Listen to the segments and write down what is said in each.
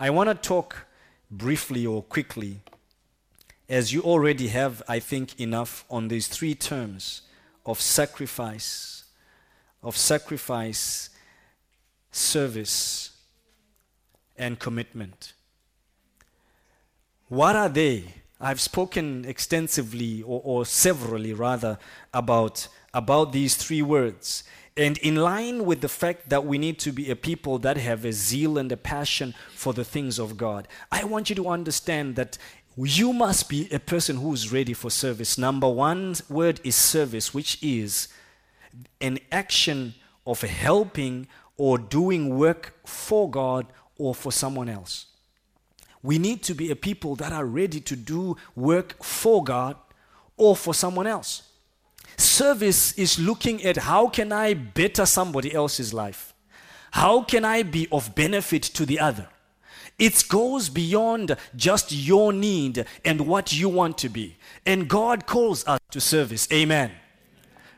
I want to talk briefly or quickly, as you already have, I think, enough on these three terms of sacrifice, of sacrifice, service, and commitment. What are they? I've spoken extensively or, or severally rather about, about these three words. And in line with the fact that we need to be a people that have a zeal and a passion for the things of God, I want you to understand that you must be a person who's ready for service. Number one word is service, which is an action of helping or doing work for God or for someone else. We need to be a people that are ready to do work for God or for someone else. Service is looking at how can I better somebody else's life? How can I be of benefit to the other? It goes beyond just your need and what you want to be. And God calls us to service. Amen.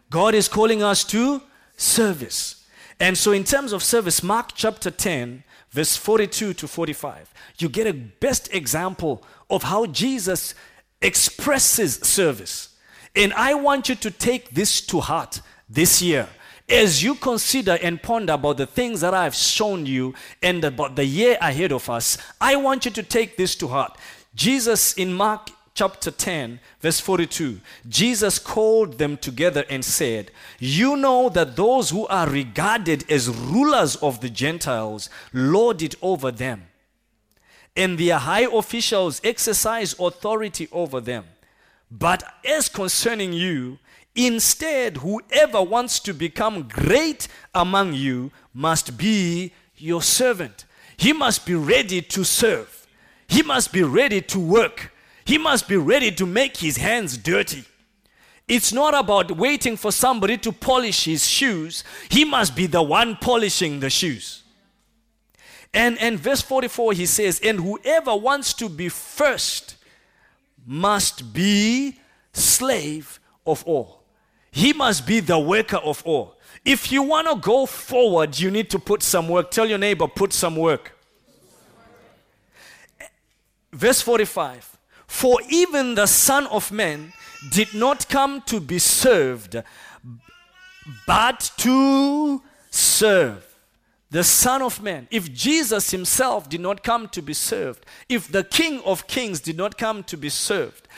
God is calling us to service. And so, in terms of service, Mark chapter 10, verse 42 to 45, you get a best example of how Jesus expresses service. And I want you to take this to heart this year. As you consider and ponder about the things that I've shown you and about the year ahead of us, I want you to take this to heart. Jesus in Mark chapter 10, verse 42, Jesus called them together and said, You know that those who are regarded as rulers of the Gentiles lord it over them, and their high officials exercise authority over them. But as concerning you, instead, whoever wants to become great among you must be your servant. He must be ready to serve, he must be ready to work, he must be ready to make his hands dirty. It's not about waiting for somebody to polish his shoes. He must be the one polishing the shoes. And, and verse 44, he says, And whoever wants to be first must be slave of all. He must be the worker of all. If you want to go forward, you need to put some work. Tell your neighbor, put some work. Verse 45 For even the Son of Man did not come to be served, but to serve the Son of Man, if Jesus himself did not come to be served, if the King of Kings did not come to be served,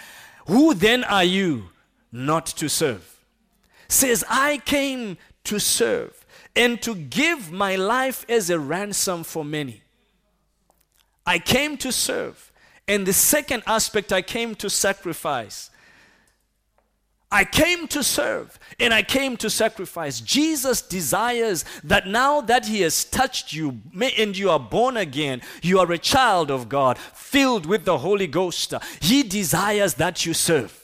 who then are you not to serve? Says, I came to serve and to give my life as a ransom for many. I came to serve. And the second aspect, I came to sacrifice. I came to serve and I came to sacrifice. Jesus desires that now that He has touched you and you are born again, you are a child of God, filled with the Holy Ghost. He desires that you serve.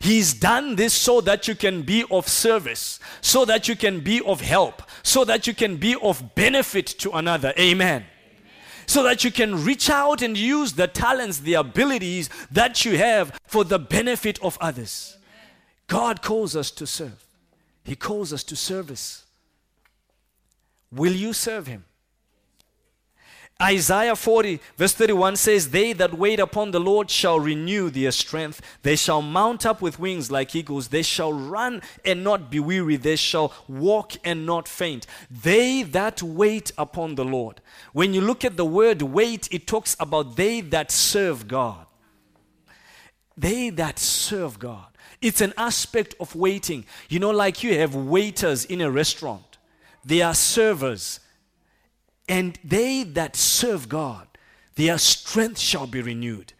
He's done this so that you can be of service, so that you can be of help, so that you can be of benefit to another. Amen so that you can reach out and use the talents, the abilities that you have for the benefit of others. God calls us to serve, He calls us to service. Will you serve Him? Isaiah 40, verse 31 says, They that wait upon the Lord shall renew their strength. They shall mount up with wings like eagles. They shall run and not be weary. They shall walk and not faint. They that wait upon the Lord. When you look at the word wait, it talks about they that serve God. They that serve God. It's an aspect of waiting. You know, like you have waiters in a restaurant, they are servers. And they that serve God, their strength shall be renewed.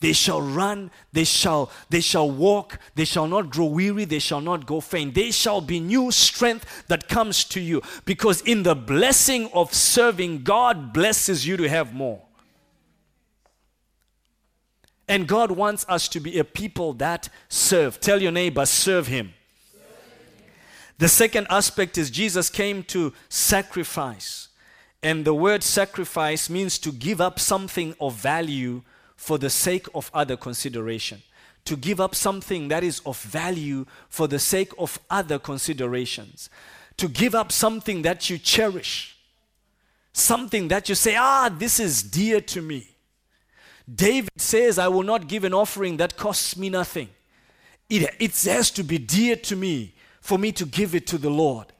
They shall run, they shall, they shall walk, they shall not grow weary, they shall not go faint. They shall be new strength that comes to you. Because in the blessing of serving, God blesses you to have more. And God wants us to be a people that serve. Tell your neighbor, serve Him. The second aspect is Jesus came to sacrifice. And the word sacrifice means to give up something of value for the sake of other consideration. To give up something that is of value for the sake of other considerations. To give up something that you cherish Something that you say, ah, this is dear to me. David says, I will not give an offering that costs me nothing. It, it has to be dear to me for me to give it to the Lord.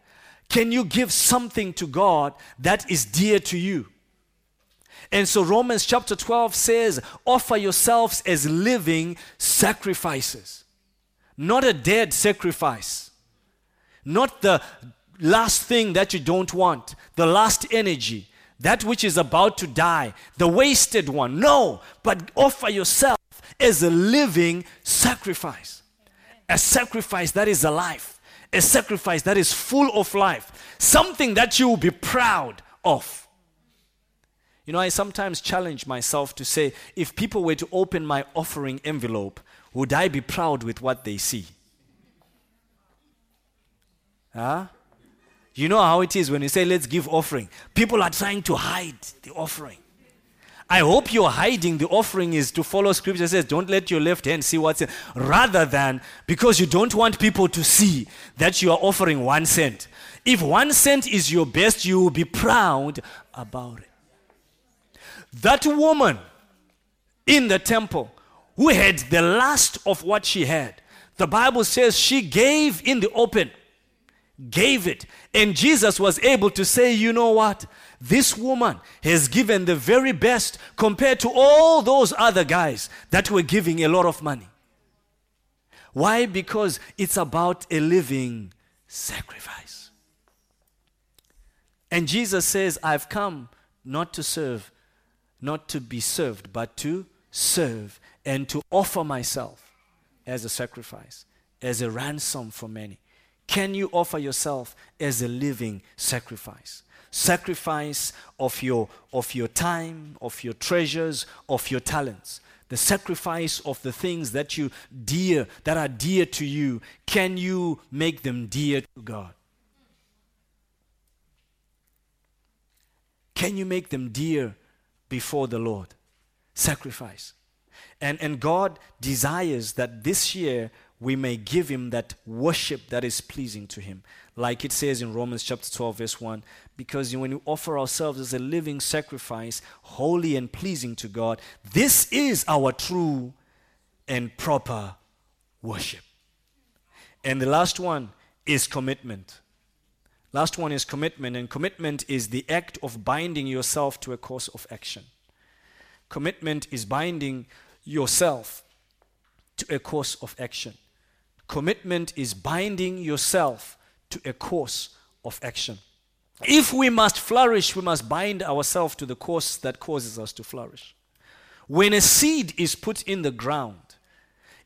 Can you give something to God that is dear to you? And so Romans chapter 12 says, offer yourselves as living sacrifices, not a dead sacrifice, not the last thing that you don't want, the last energy, that which is about to die, the wasted one. No, but offer yourself as a living sacrifice, a sacrifice that is alive, a sacrifice that is full of life, something that you will be proud of. You know, I sometimes challenge myself to say, if people were to open my offering envelope, would I be proud with what they see? Huh? You know how it is when you say, let's give offering. People are trying to hide the offering. I hope you're hiding the offering is to follow scripture says, don't let your left hand see what's in, rather than because you don't want people to see that you are offering one cent. If one cent is your best, you will be proud about it. That woman in the temple who had the last of what she had, the Bible says she gave in the open gave it. And Jesus was able to say, you know what? This woman has given the very best compared to all those other guys that were giving a lot of money. Why? Because it's about a living sacrifice. And Jesus says, I've come not to serve, not to be served, but to serve and to offer myself as a sacrifice, as a ransom for many. Can you offer yourself as a living sacrifice? Sacrifice of your, of your time, of your treasures, of your talents. The sacrifice of the things that you dear, that are dear to you. Can you make them dear to God? Can you make them dear before the Lord? Sacrifice. And, and God desires that this year we may give him that worship that is pleasing to him. Like it says in Romans chapter 12, verse 1 because when we offer ourselves as a living sacrifice, holy and pleasing to God, this is our true and proper worship. And the last one is commitment. Last one is commitment, and commitment is the act of binding yourself to a course of action. Commitment is binding yourself to a course of action. Commitment is binding yourself to a course of action. If we must flourish, we must bind ourselves to the course that causes us to flourish. When a seed is put in the ground,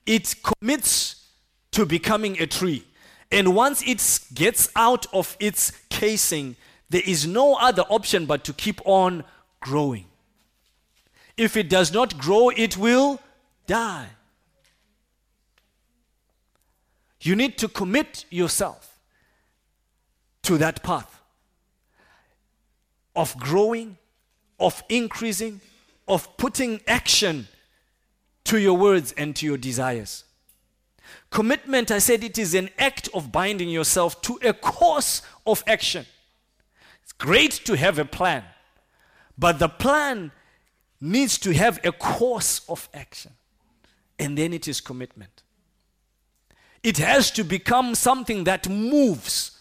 it commits to becoming a tree. And once it gets out of its casing, there is no other option but to keep on growing. If it does not grow, it will die. You need to commit yourself to that path of growing, of increasing, of putting action to your words and to your desires. Commitment, I said, it is an act of binding yourself to a course of action. It's great to have a plan, but the plan needs to have a course of action. And then it is commitment. It has to become something that moves,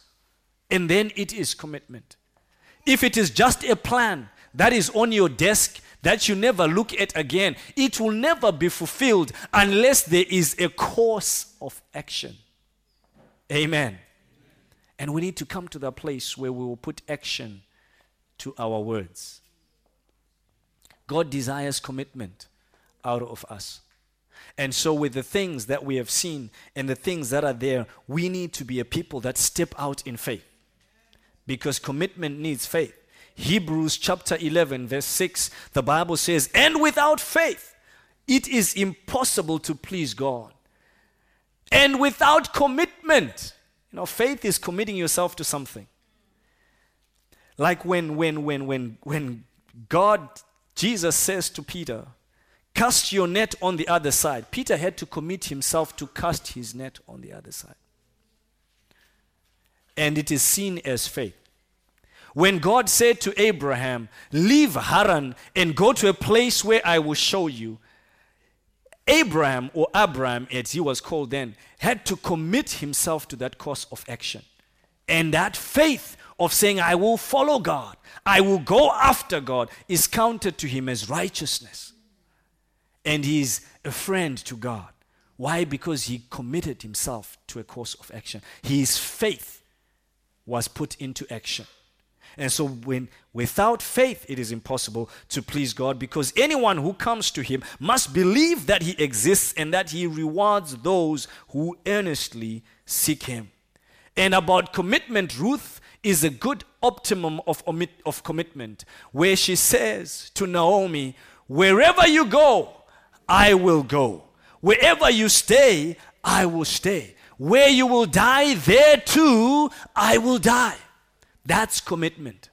and then it is commitment. If it is just a plan that is on your desk that you never look at again, it will never be fulfilled unless there is a course of action. Amen. And we need to come to that place where we will put action to our words. God desires commitment out of us. And so, with the things that we have seen and the things that are there, we need to be a people that step out in faith. Because commitment needs faith. Hebrews chapter 11, verse 6, the Bible says, And without faith, it is impossible to please God. And without commitment, you know, faith is committing yourself to something. Like when, when, when, when, when God, Jesus says to Peter, Cast your net on the other side. Peter had to commit himself to cast his net on the other side. And it is seen as faith. When God said to Abraham, Leave Haran and go to a place where I will show you, Abraham, or Abram as he was called then, had to commit himself to that course of action. And that faith of saying, I will follow God, I will go after God, is counted to him as righteousness. And he's a friend to God. Why? Because he committed himself to a course of action. His faith was put into action. And so, when without faith, it is impossible to please God because anyone who comes to Him must believe that He exists and that He rewards those who earnestly seek Him. And about commitment, Ruth is a good optimum of, of commitment, where she says to Naomi, Wherever you go, I will go. Wherever you stay, I will stay. Where you will die, there too I will die. That's commitment.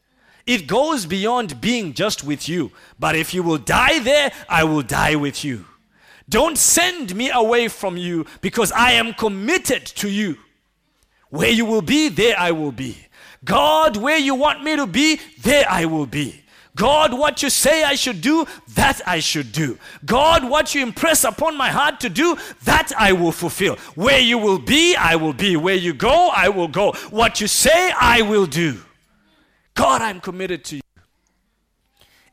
It goes beyond being just with you. But if you will die there, I will die with you. Don't send me away from you because I am committed to you. Where you will be, there I will be. God, where you want me to be, there I will be. God, what you say I should do, that I should do. God, what you impress upon my heart to do, that I will fulfill. Where you will be, I will be. Where you go, I will go. What you say, I will do. God, I'm committed to you.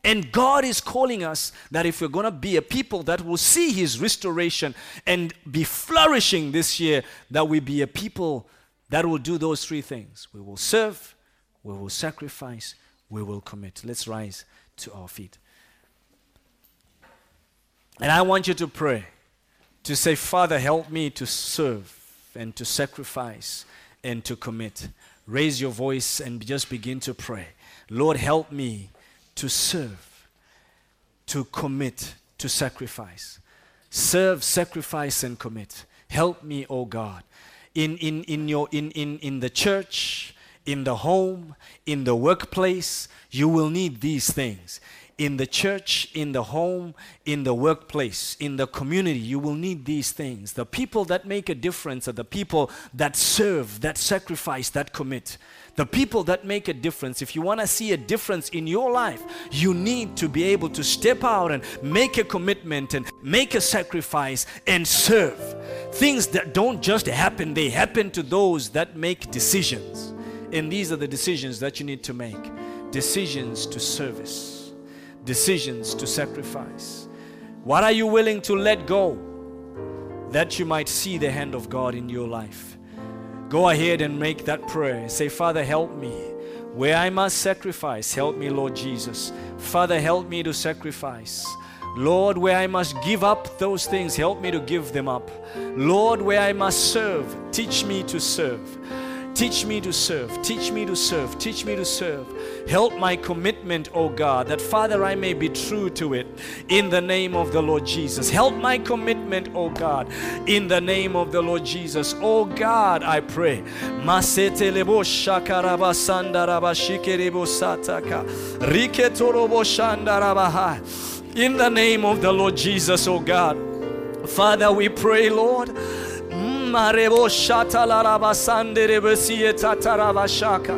And God is calling us that if we're going to be a people that will see His restoration and be flourishing this year, that we be a people that will do those three things. We will serve, we will sacrifice, we will commit. Let's rise to our feet. And I want you to pray to say, Father, help me to serve and to sacrifice and to commit. Raise your voice and just begin to pray. Lord, help me to serve, to commit, to sacrifice. Serve, sacrifice, and commit. Help me, O oh God. In, in, in, your, in, in, in the church, in the home, in the workplace, you will need these things. In the church, in the home, in the workplace, in the community, you will need these things. The people that make a difference are the people that serve, that sacrifice, that commit. The people that make a difference, if you want to see a difference in your life, you need to be able to step out and make a commitment and make a sacrifice and serve. Things that don't just happen, they happen to those that make decisions. And these are the decisions that you need to make decisions to service, decisions to sacrifice. What are you willing to let go that you might see the hand of God in your life? Go ahead and make that prayer. Say, Father, help me. Where I must sacrifice, help me, Lord Jesus. Father, help me to sacrifice. Lord, where I must give up those things, help me to give them up. Lord, where I must serve, teach me to serve. Teach me to serve. Teach me to serve. Teach me to serve. Help my commitment, oh God, that Father, I may be true to it in the name of the Lord Jesus. Help my commitment, oh God, in the name of the Lord Jesus. Oh God, I pray. In the name of the Lord Jesus, O God. Father, we pray, Lord Marebo shatalarabasandere besietatarabashaka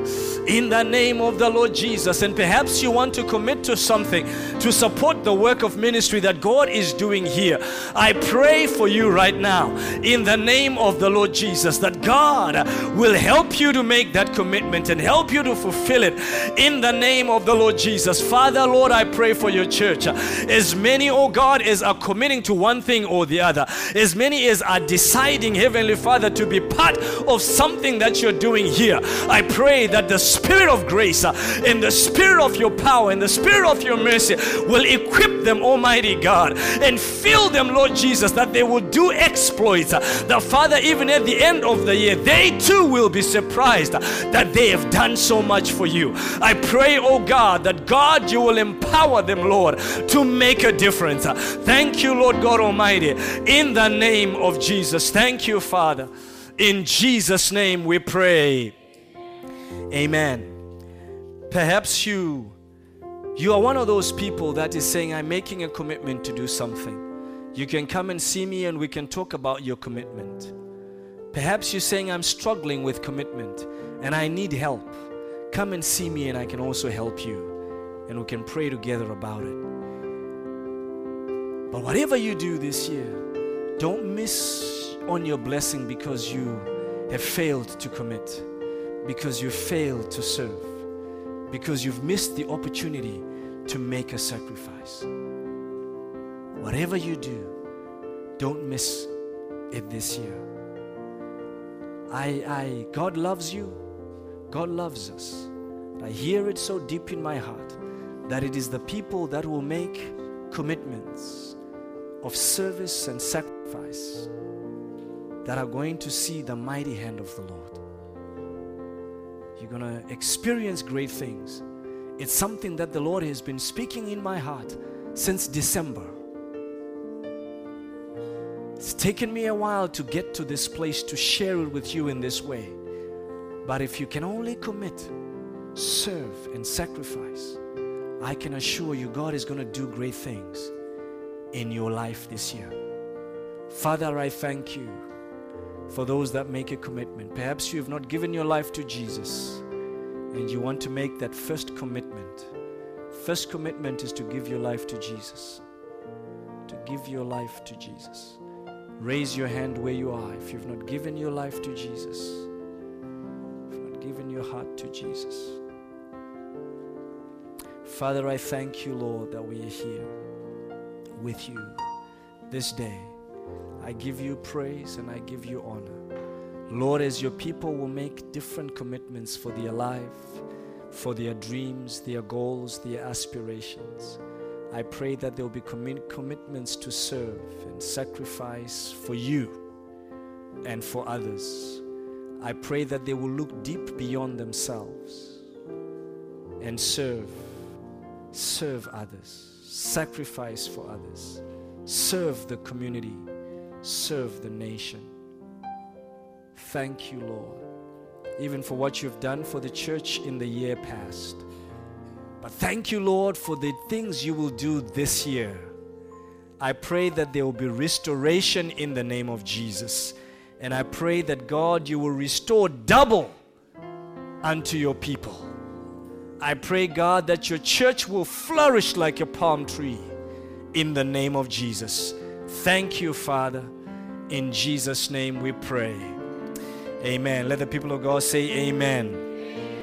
in the name of the Lord Jesus. And perhaps you want to commit to something to support the work of ministry that God is doing here. I pray for you right now in the name of the Lord Jesus that God will help you to make that commitment and help you to fulfill it in the name of the Lord Jesus. Father, Lord, I pray for your church. As many, oh God, as are committing to one thing or the other, as many as are deciding, Heavenly Father, to be part of something that you're doing here, I pray that the Spirit of grace uh, and the Spirit of your power and the Spirit of your mercy will equip them, Almighty God, and fill them, Lord Jesus, that they will do exploits. Uh, the Father, even at the end of the year, they too will be surprised that they have done so much for you. I pray, oh God, that God, you will empower them, Lord, to make a difference. Thank you, Lord God Almighty, in the name of Jesus. Thank you, Father. In Jesus' name we pray. Amen. Perhaps you you are one of those people that is saying I'm making a commitment to do something. You can come and see me and we can talk about your commitment. Perhaps you're saying I'm struggling with commitment and I need help. come and see me and I can also help you. And we can pray together about it. But whatever you do this year, don't miss on your blessing because you have failed to commit, because you failed to serve, because you've missed the opportunity to make a sacrifice. Whatever you do, don't miss it this year. I, I, God loves you. God loves us. I hear it so deep in my heart that it is the people that will make commitments of service and sacrifice that are going to see the mighty hand of the Lord. You're going to experience great things. It's something that the Lord has been speaking in my heart since December. It's taken me a while to get to this place to share it with you in this way. But if you can only commit, serve, and sacrifice, I can assure you God is going to do great things in your life this year. Father, I thank you for those that make a commitment. Perhaps you have not given your life to Jesus and you want to make that first commitment. First commitment is to give your life to Jesus. To give your life to Jesus. Raise your hand where you are if you've not given your life to Jesus. If you've not given your heart to Jesus. Father, I thank you, Lord, that we are here with you this day. I give you praise and I give you honor. Lord, as your people will make different commitments for their life, for their dreams, their goals, their aspirations. I pray that there will be commit- commitments to serve and sacrifice for you and for others. I pray that they will look deep beyond themselves and serve, serve others, sacrifice for others, serve the community, serve the nation. Thank you, Lord, even for what you've done for the church in the year past. But thank you, Lord, for the things you will do this year. I pray that there will be restoration in the name of Jesus. And I pray that God, you will restore double unto your people. I pray, God, that your church will flourish like a palm tree in the name of Jesus. Thank you, Father. In Jesus' name we pray. Amen. Let the people of God say, Amen.